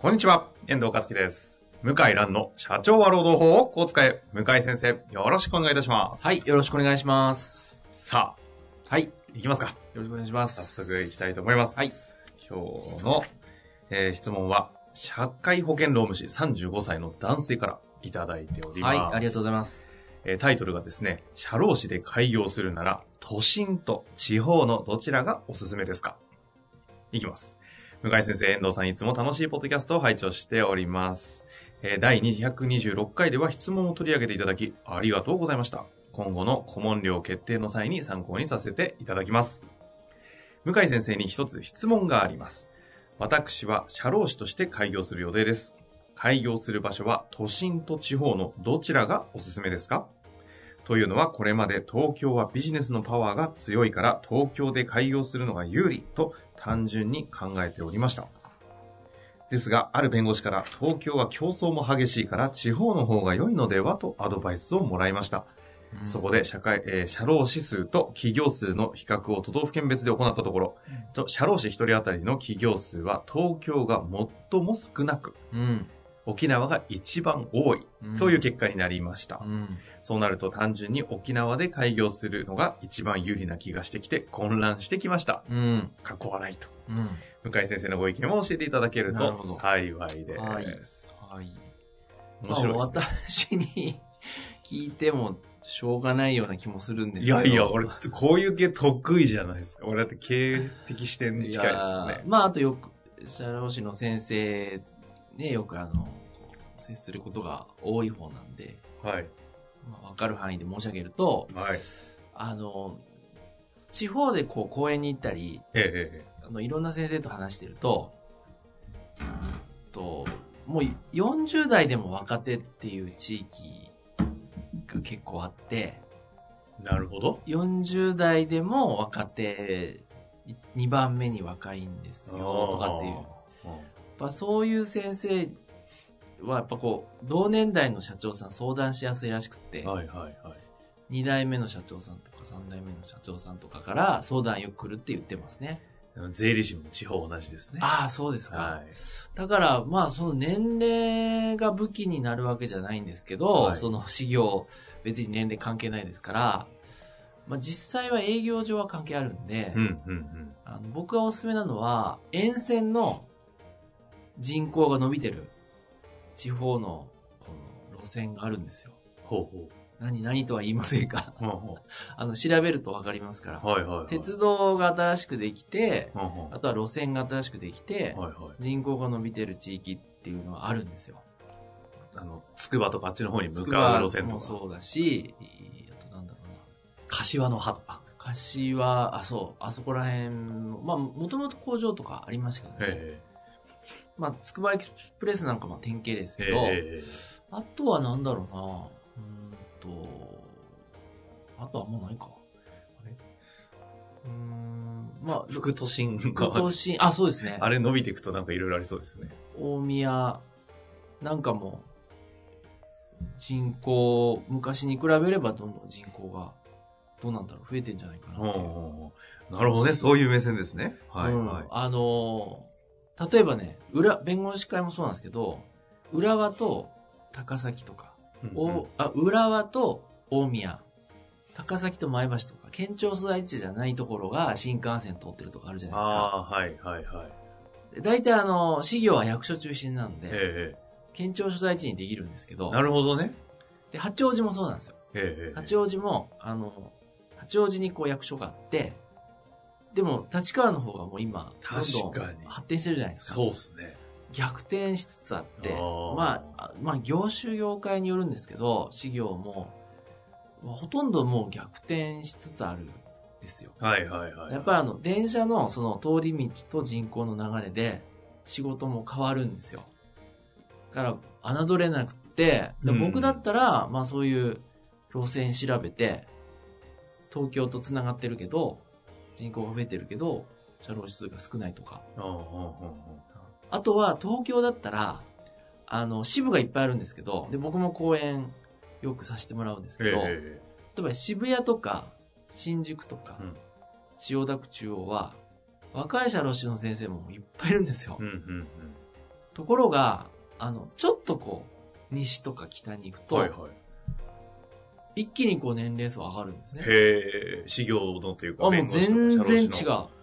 こんにちは、遠藤和樹です。向井蘭の社長は労働法をこう使え。向井先生、よろしくお願いいたします。はい、よろしくお願いします。さあ、はい、よいきますか。ろしくお願いしま早す。速いきたいと思います。はい。今日の、えー質問は、社会保険労務士35歳の男性からいただいております。はい、ありがとうございます。えータイトルがですね、社労士で開業するなら、都心と地方のどちらがおすすめですか？いきます。向井先生、遠藤さん、いつも楽しいポッドキャストを拝聴しております。えー第226回では質問を取り上げていただき、ありがとうございました。今後の顧問料決定の際に参考にさせていただきます。向井先生に一つ質問があります。私は社労士として開業する予定です。開業する場所は都心と地方のどちらがおすすめですか？というのはこれまで東京はビジネスのパワーが強いから東京で開業するのが有利と単純に考えておりました。ですが、ある弁護士から東京は競争も激しいから地方の方が良いのではとアドバイスをもらいました。そこで社会、えー社労士数と企業数の比較を都道府県別で行ったところ、と社労士一人当たりの企業数は東京が最も少なく、うん。沖縄が一番多いという結果になりました。うん。そうなると単純に沖縄で開業するのが一番有利な気がしてきて混乱してきました。うん。かっこ笑いと。うん。向井先生のご意見を教えていただけると幸いです。はいはい。面白いです、まあ、私に聞いてもしょうがないような気もするんですいけど。やいや、俺、こういう系得意じゃないですか。俺だって経営的視点に近いですよね。まあ、あとよく、社労士の先生、ね、よくあの、接することが多い方なんで、はい。まあ、わかる範囲で申し上げると、はい。あの、地方でこう講演に行ったり、ええええあの、いろんな先生と話してると、うんと、もう40代でも若手っていう地域が結構あって、なるほど。40代でも若手、2番目に若いんですよ、とかっていう。ぱそういう先生はやっぱこう、同年代の社長さん相談しやすいらしくって、はいはいはい。2代目の社長さんとか3代目の社長さんとかから相談よく来るって言ってますね。税理士も地方同じですね。ああ、そうですか。はい。だから、まあ、その年齢が武器になるわけじゃないんですけど、はいその事業、別に年齢関係ないですから、まあ実際は営業上は関係あるんで、うんうんうん。あの僕がおすすめなのは、沿線の人口が伸びてる地方のこの路線があるんですよ。ほうほ何、何とは言いませんが、う。ほうほ あの、調べるとわかりますからう。。はいはいはい。鉄道が新しくできて、あとは路線が新しくできて、はいはい。人口が伸びてる地域っていうのはあるんですよ。あの、つくばとかあっちの方に向かばう路線とか。もそうだし、あとなんだろうな。柏の葉とか。柏、あ、そう、あそこら辺も、まあ、もともと工場とかありましたけどね。えまあ、つくばエクスプレスなんかも典型ですえけど、えあとはなんだろうな。うーんと、あとはもうないか。あれ？うーん、まあえ、副都心今が。年、あ、そうですね。あれ伸びていくとなんかいろいろありそうですね。大宮なんかも人口、昔に比べればどんどん人口が、どうなんだろう、増えてんじゃないかなっていう。なるほどね。そういう目線ですね。はいうんはい。あのー例えばね、裏、弁護士会もそうなんですけど、浦和と高崎とか、おあ浦和と大宮、高崎と前橋とか、県庁所在地じゃないところが新幹線通ってるとかあるじゃないですか。ああ、はいはいはい。で大体あの、事業は役所中心なんで、え県庁所在地にできるんですけどえ、なるほどね。で、八王子もそうなんですよ。ええ八王子も、あの、八王子にこう役所があって、でも立川の方がもう今、どんどん発展してるじゃないですか。そうっすね。逆転しつつあってまあ、あまあ、業種業界によるんですけど、事業も、まあほとんどもう逆転しつつあるですよ。はいはいはい。やっぱりあの、電車のその通り道と人口の流れで仕事も変わるんですよ。だから、侮れなくって、僕だったら、まあそういう路線調べて、東京と繋がってるけど、人口が増えてるけど、車両指数が少ないとか。あとは東京だったら、あの、支部がいっぱいあるんですけど、で、僕も講演よくさせてもらうんですけど、例ええば渋谷とか新宿とか、うん千代田区中央は若い社労士の先生もいっぱいいるんですよ。ところが、あの、ちょっとこう、西とか北に行くと、うん。はいはい。一気にこう年齢層上がるんですね。へえ、修行のというか、あ、もう全然違う。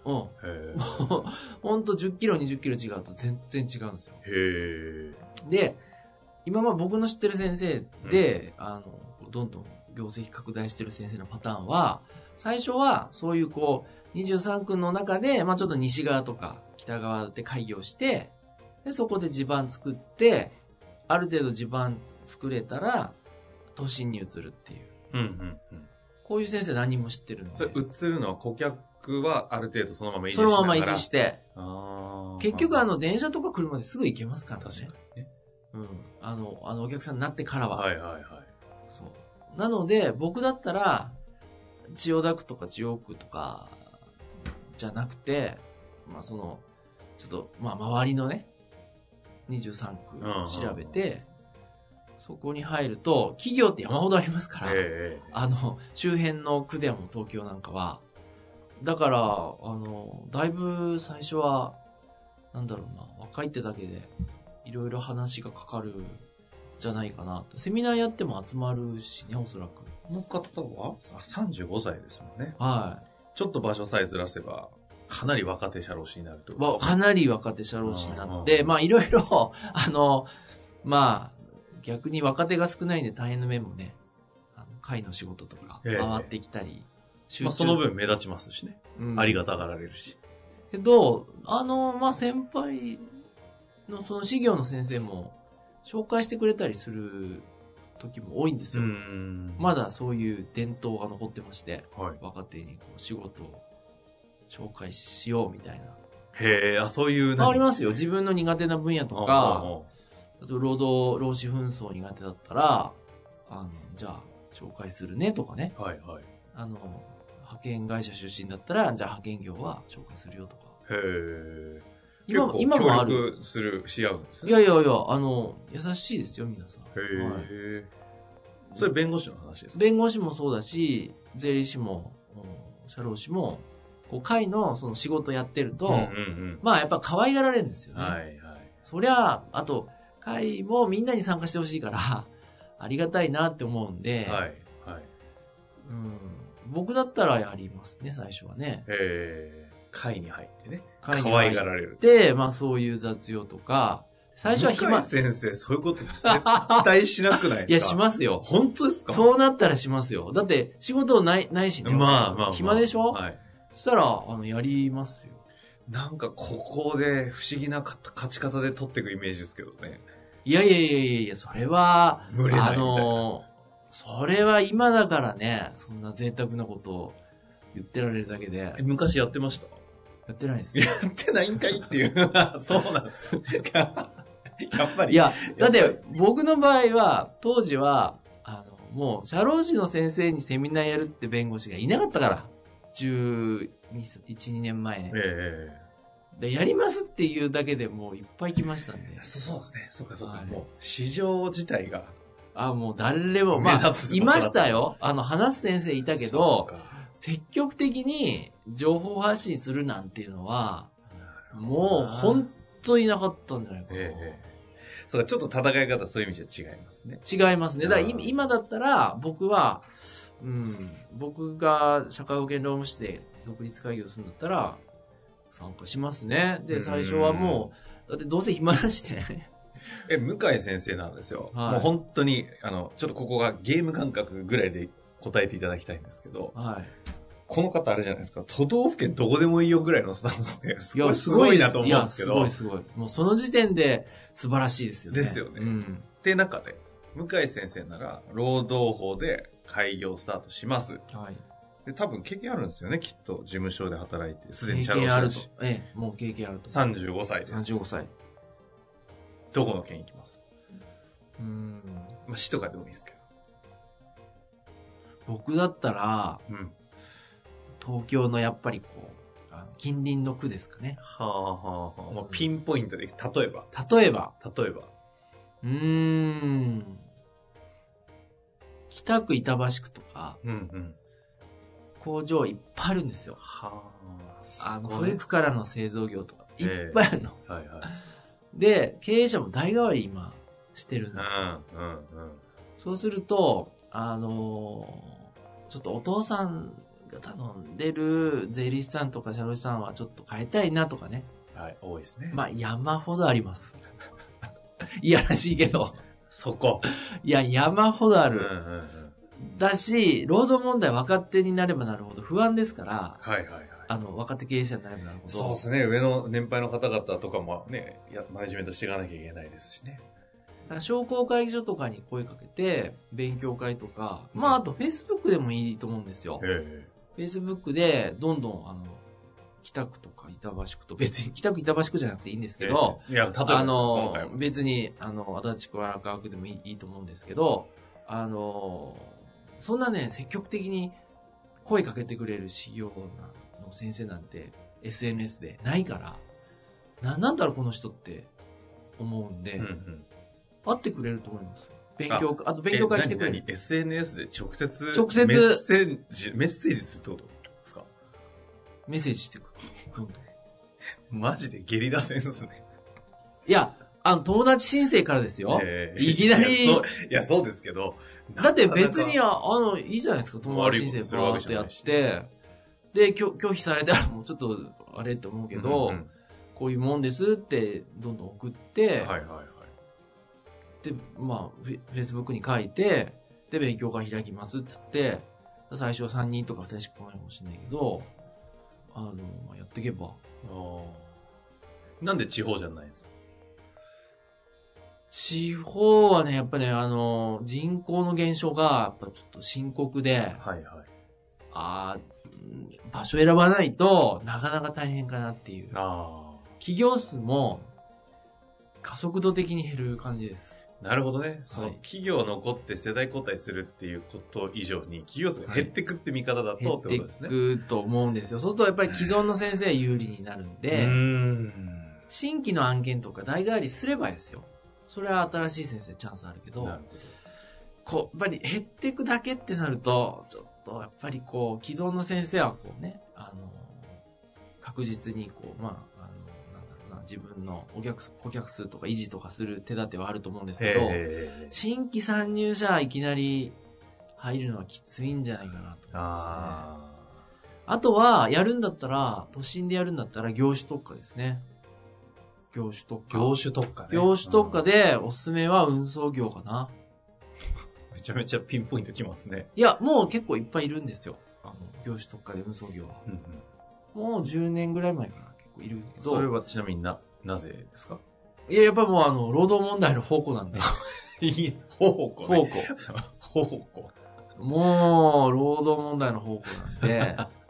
うん。ほんと10キロ、20キロ違うと全然違うんですよ。え。へえ。で、今まあ僕の知ってる先生で、あの、こうどんどん業績拡大してる先生のパターンは、最初はそういうこう、23区の中で、まあちょっと西側とか北側で開業して、で、そこで地盤作って、ある程度地盤作れたら、都心に移るっていう。うんうんうん。こういう先生何人も知ってるんでそれ、映るのは顧客はある程度そのまま維持しそながらのまま維持して、結局あの、電車とか車ですぐ行けますからね。確かにね。うん。あの、あの、お客さんになってからは。はいはいはい。そう。なので、僕だったら、千代田区とか中央区とか、じゃなくて、まあその、ちょっと、まあ周りのね、23区調べて、そこに入ると、企業って山ほどありますから、ええあの、周辺の区でも東京なんかは、だから、あの、だいぶ最初は、なんだろうな、若いってだけで、いろいろ話がかかる、じゃないかなと。セミナーやっても集まるしね、おそらく。この方は？あ35歳ですもんね。はちょっと場所さえずらせば、かなり若手社労士になるとい。まあ、かなり若手社労士になっうて、んまあ、いろいろ、あの、まあ、逆に若手が少ないんで大変な面もね、あの会の仕事とかええ回ってきたり、集まあ、その分目立ちますしね。うんありがたがられるし。けど、あの、まあ、先輩のその事業の先生も紹介してくれたりする時も多いんですうよ。んまだそういう伝統が残ってまして、はい。若手にこう仕事を紹介しようみたいな。へえ、あ、そういう。ありますよ。自分の苦手な分野とあか、あと労働、労使紛争苦手だったら、あの、じゃあ、紹介するねとかね。あはいはい。あの、派遣会社出身だったら、じゃあ派遣業は紹介するよとか。へえ。今今もある。する、し合うんですね。いやいやいや、あの、優しいですよ、皆さん。へえ、はいそれ弁護士の話ですか？弁護士もそうだし、税理士も、うん社労士も、こう、会のその仕事やってると、うんうんまあやっぱ可愛がられるんですようん。ね。はいはい。そりゃ、あと、会もみんなに参加してほしいから、ありがたいなって思うんで、はいはい。うん、僕だったらやりますね、最初はね。へえ、会に入ってね。会に可愛入っがられる。て、まあそういう雑用とか、最初は暇。先生、そういうこと絶対しなくないですか？いや、しますよ。本当ですか？そうなったらしますよ。だって、仕事ない、ないしね。まあまあまあ。暇でしょ、はい。そしたら、あの、やりますよ。なんか、ここで不思議なか勝ち方で取っていくイメージですけどね。いやいやいやいやいや、それは、群れないみたいなあの、それは今だからね、そんな贅沢なことを言ってられるだけで、やえ昔やってました？ってないです。やってないんかいっていう。そうなんですか。やっぱり。いや、だって僕の場合は、当時は、あの、もう、社労士の先生にセミナーやるって弁護士がいなかったから。12、1、2年前。えで、やりますっていうだけでもういっぱい来ましたんでえ。そうそうですね。そうかそうか。はいもう、市場自体が。あ、もう誰も、まあ目立、ついましたよ。あの、話す先生いたけど、そうか積極的に情報発信するなんていうのは、もうな本当になかったんじゃないかな。ええそうか、ちょっと戦い方そういう意味じゃ違いますね。違いますね。だからうん今今だったら、僕は、うん、僕が社会保険労務士で独立会議をするんだったら、参加しますね。で、うん最初はもう、だってどうせ暇なしで、え、向井先生なんですよ。はいもう本当に、あの、ちょっとここがゲーム感覚ぐらいで答えていただきたいんですけど、はい。この方あれじゃないですか、都道府県どこでもいいよぐらいのスタンスで、すごい、すごいなと思うんやですけど、すごいすごい。もうその時点で素晴らしいですよね。ですよねうん。って中で、向井先生なら、労働法で開業スタートします。はい。で、多分経験あるんですよね、きっと。事務所で働いて、すでに経社労験あると。ええ、もう経験あると。35歳です。35歳。どこの県行きます？うーん。まあ、市とかでもいいですけ僕だったら、ど。うん。東京のやっぱりこう、あの近隣の区ですかね。はあはあはあ。まあうん、ピンポイントで、例えば、例えば、例えば。うーん。北区板橋区とか、うんうん。工場いっぱいあるんですよ。はあ。あの、古くからの製造業とか、いええっぱいあるの。はいはい。で、経営者も代替わり今、してるんですよ。うんうんうん。そうすると、あのーちょっとお父さんが頼んでる税理士さんとか社労士さんはちょっと変えたいなとかね。はい、多いですね。まあ、山ほどあります。いやらしいけど。そこ。いや、山ほどあうんうんる。うん。だし、労働問題若手になればなるほど不安ですから、はいはいはい。あの、若手経営者になればなるほど。そうですね。上の年配の方々とかもね、やマネジメントしていかなきゃいけないですしね。だから商工会議所とかに声かけて、勉強会とか、うんまあ、あと Facebook でもいいと思うんですよ。え Facebook で、どんどん、あの、北区とか板橋区と、別に北区板橋区じゃなくていいんですけど、えいや、例えばあの。別に、あの、足立区、荒川区でもいいいいと思うんですけど、あの、そんなね、積極的に声かけてくれる修行の先生なんて SNS でないから、な、なんだろうこの人って思うんで、うんうん。会ってくれると思います。勉強、あと勉強会来てくれる。?SNS で直接、直接メッセージ、メッセージするってことですか？メッセージしてくる。マジでゲリラ戦ですね。いや、あの、友達申請からですよ。ええいきなり。いやそういや、そうですけど。だって別に、ああの、いいじゃないですか、友達申請バーってやって、で、拒拒否されたらもうちょっと、あれって思うけど、うんうんこういうもんですって、どんどん送って、はいはいはい。で、まあ、フェ Facebook に書いて、で、勉強会開きますって言って、最初は3人とか2人しか来ないかもしれないけど、あの、まあ、やっていけば、なんで地方じゃないんですか？地方はね、やっぱり、ね、あの、人口の減少が、やっぱちょっと深刻で、はいはい。あ場所選ばないとなかなか大変かなっていう。あ企業数も加速度的に減る感じです。あ。なるほどね。そのはい企業残って世代交代するっていうこと以上に、企業数が減ってくって見方だとって減っていことですね。くと思うんですよ。そうするとやっぱり既存の先生有利になるんうで、ーん。新規の案件とか代替わりすればですよ。それは新しい先生チャンスあるけどなる、こう、やっぱり減っていくだけってなると、ちょっとやっぱりこう、既存の先生はこうね、あの、確実にこう、まあ、あの、なんだろうな、自分のお客数、顧客数とか維持とかする手立てはあると思うんです。けど、ええ新規参入者いきなり入るのはきついんじゃないかなと思いますね。ああとは、やるんだったら、都心でやるんだったら業種特化ですね。業種特あ。化。業種特化ね。業種特化うんでおすすめは運送業かな。めちゃめちゃピンポイントきますね。いや、もう結構いっぱいいるんですよ。あの、業種特化で運送業は。うんうんもう10年ぐらい前から結構いるけど。それはちなみにな、なぜですか？いや、やっぱもうあの、労働問題の宝庫なんで。いい、方向宝ね。庫。方向。もう、労働問題の宝庫なんで。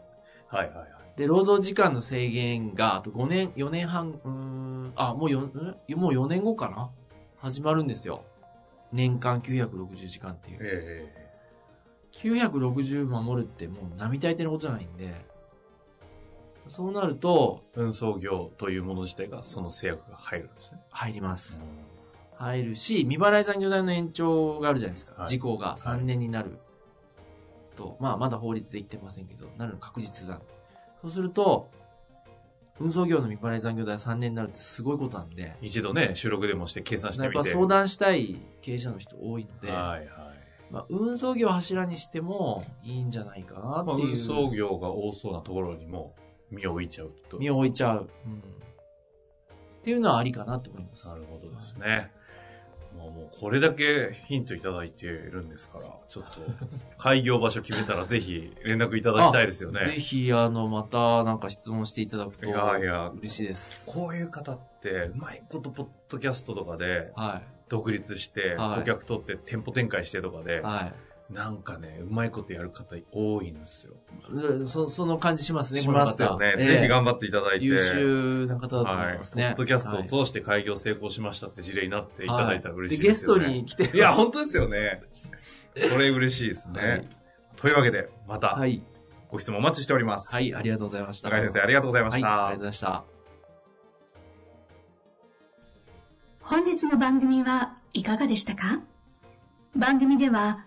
はいはいはい。で、労働時間の制限が、あと5年、4年半、うーん、あ、もう4、んもう4年後かな？始まるんですよ。年間960時間っていう。え960守るってもう並大抵のことじゃないんで、そうなると、え運送業というもの自体がその制約が入るんですね。入ります。入るし、未払い残業代の延長があるじゃないですか。はい時効が3年になると、まあまだ法律で言ってませんけど、なるの確実だ。そうすると、運送業の未払い残業代3年になるってすごいことなんで、一度ね、収録でもして計算してみて。やっぱ相談したい経営者の人多いので、はいはい。まあ、運送業を柱にしてもいいんじゃないかなまあ、っていう。運送業が多そうなところにも身を置いちゃうと。身を置いちゃう。うん。っていうのはありかなと思います。なるほどですね。もうもうこれだけヒントいただいているんですから、ちょっと 開業場所決めたらぜひ連絡いただきたいですよね。ぜひ、あの、またなんか質問していただくといやいや嬉しいです。こういう方って、うまいことポッドキャストとかでは独立して、はい顧客取って店舗展開してとかでい。、はい。なんかね、うまいことやる方多いんですよ。そその感じしますね、しますよね。ぜひ頑張っていただいて。優秀な方だと思いますね。はい。ポッドキャストを通して開業成功しましたって事例になっていただいたら嬉しいですよね。はい、で、ゲストに来ていや、本当ですよね。それ嬉しいですね。はい、というわけで、また、ご質問お待ちしております。はい、ありがとうございました。中井先生、ありがとうございました。はい、ありがとうございました。本日の番組はいかがでしたか？番組では、